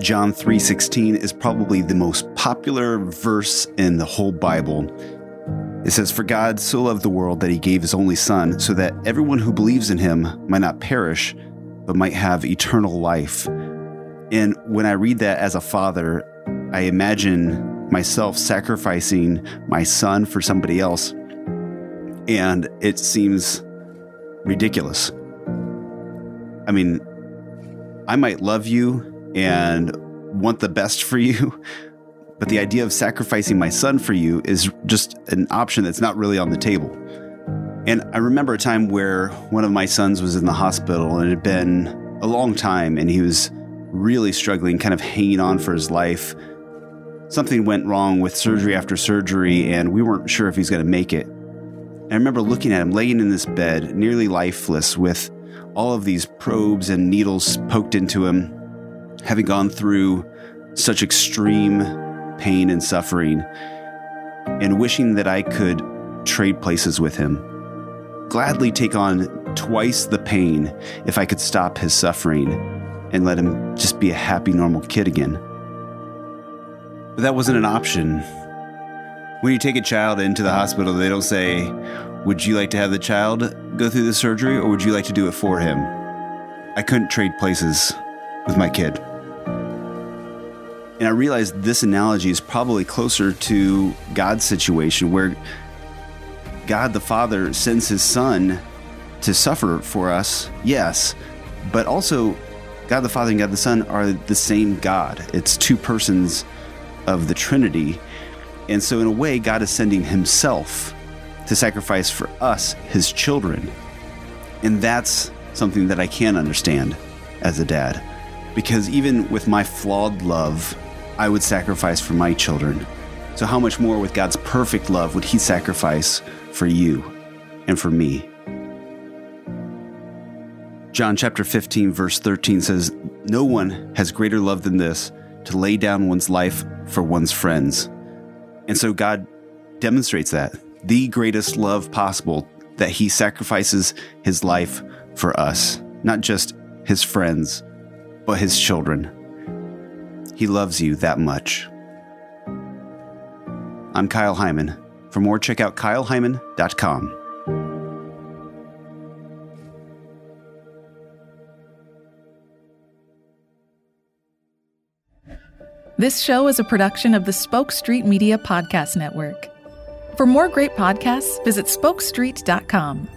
John 3:16 is probably the most popular verse in the whole Bible. It says, For God so loved the world that he gave his only Son, so that everyone who believes in him might not perish, but might have eternal life. And when I read that as a father, I imagine myself sacrificing my son for somebody else. And it seems ridiculous. I mean, I might love you and want the best for you, but the idea of sacrificing my son for you is just an option that's not really on the table. And I remember a time where one of my sons was in the hospital and it had been a long time and he was really struggling, kind of hanging on for his life. Something went wrong with surgery after surgery, and we weren't sure if he's going to make it. I remember looking at him laying in this bed, nearly lifeless, with all of these probes and needles poked into him, having gone through such extreme pain and suffering, and wishing that I could trade places with him. Gladly take on twice the pain if I could stop his suffering and let him just be a happy, normal kid again. But that wasn't an option. When you take a child into the hospital, they don't say, Would you like to have the child go through the surgery or would you like to do it for him? I couldn't trade places with my kid. And I realized this analogy is probably closer to God's situation where God the Father sends his Son to suffer for us, yes, but also God the Father and God the Son are the same God. It's two persons of the Trinity. And so, in a way, God is sending himself to sacrifice for us, his children. And that's something that I can understand as a dad. Because even with my flawed love, I would sacrifice for my children. So, how much more with God's perfect love would He sacrifice for you and for me? John chapter 15, verse 13 says, No one has greater love than this to lay down one's life for one's friends. And so God demonstrates that the greatest love possible that He sacrifices His life for us, not just His friends, but His children. He loves you that much. I'm Kyle Heimann. For more, check out kyleheimann.com. This show is a production of the Spoke Street Media Podcast Network. For more great podcasts, visit spokestreet.com.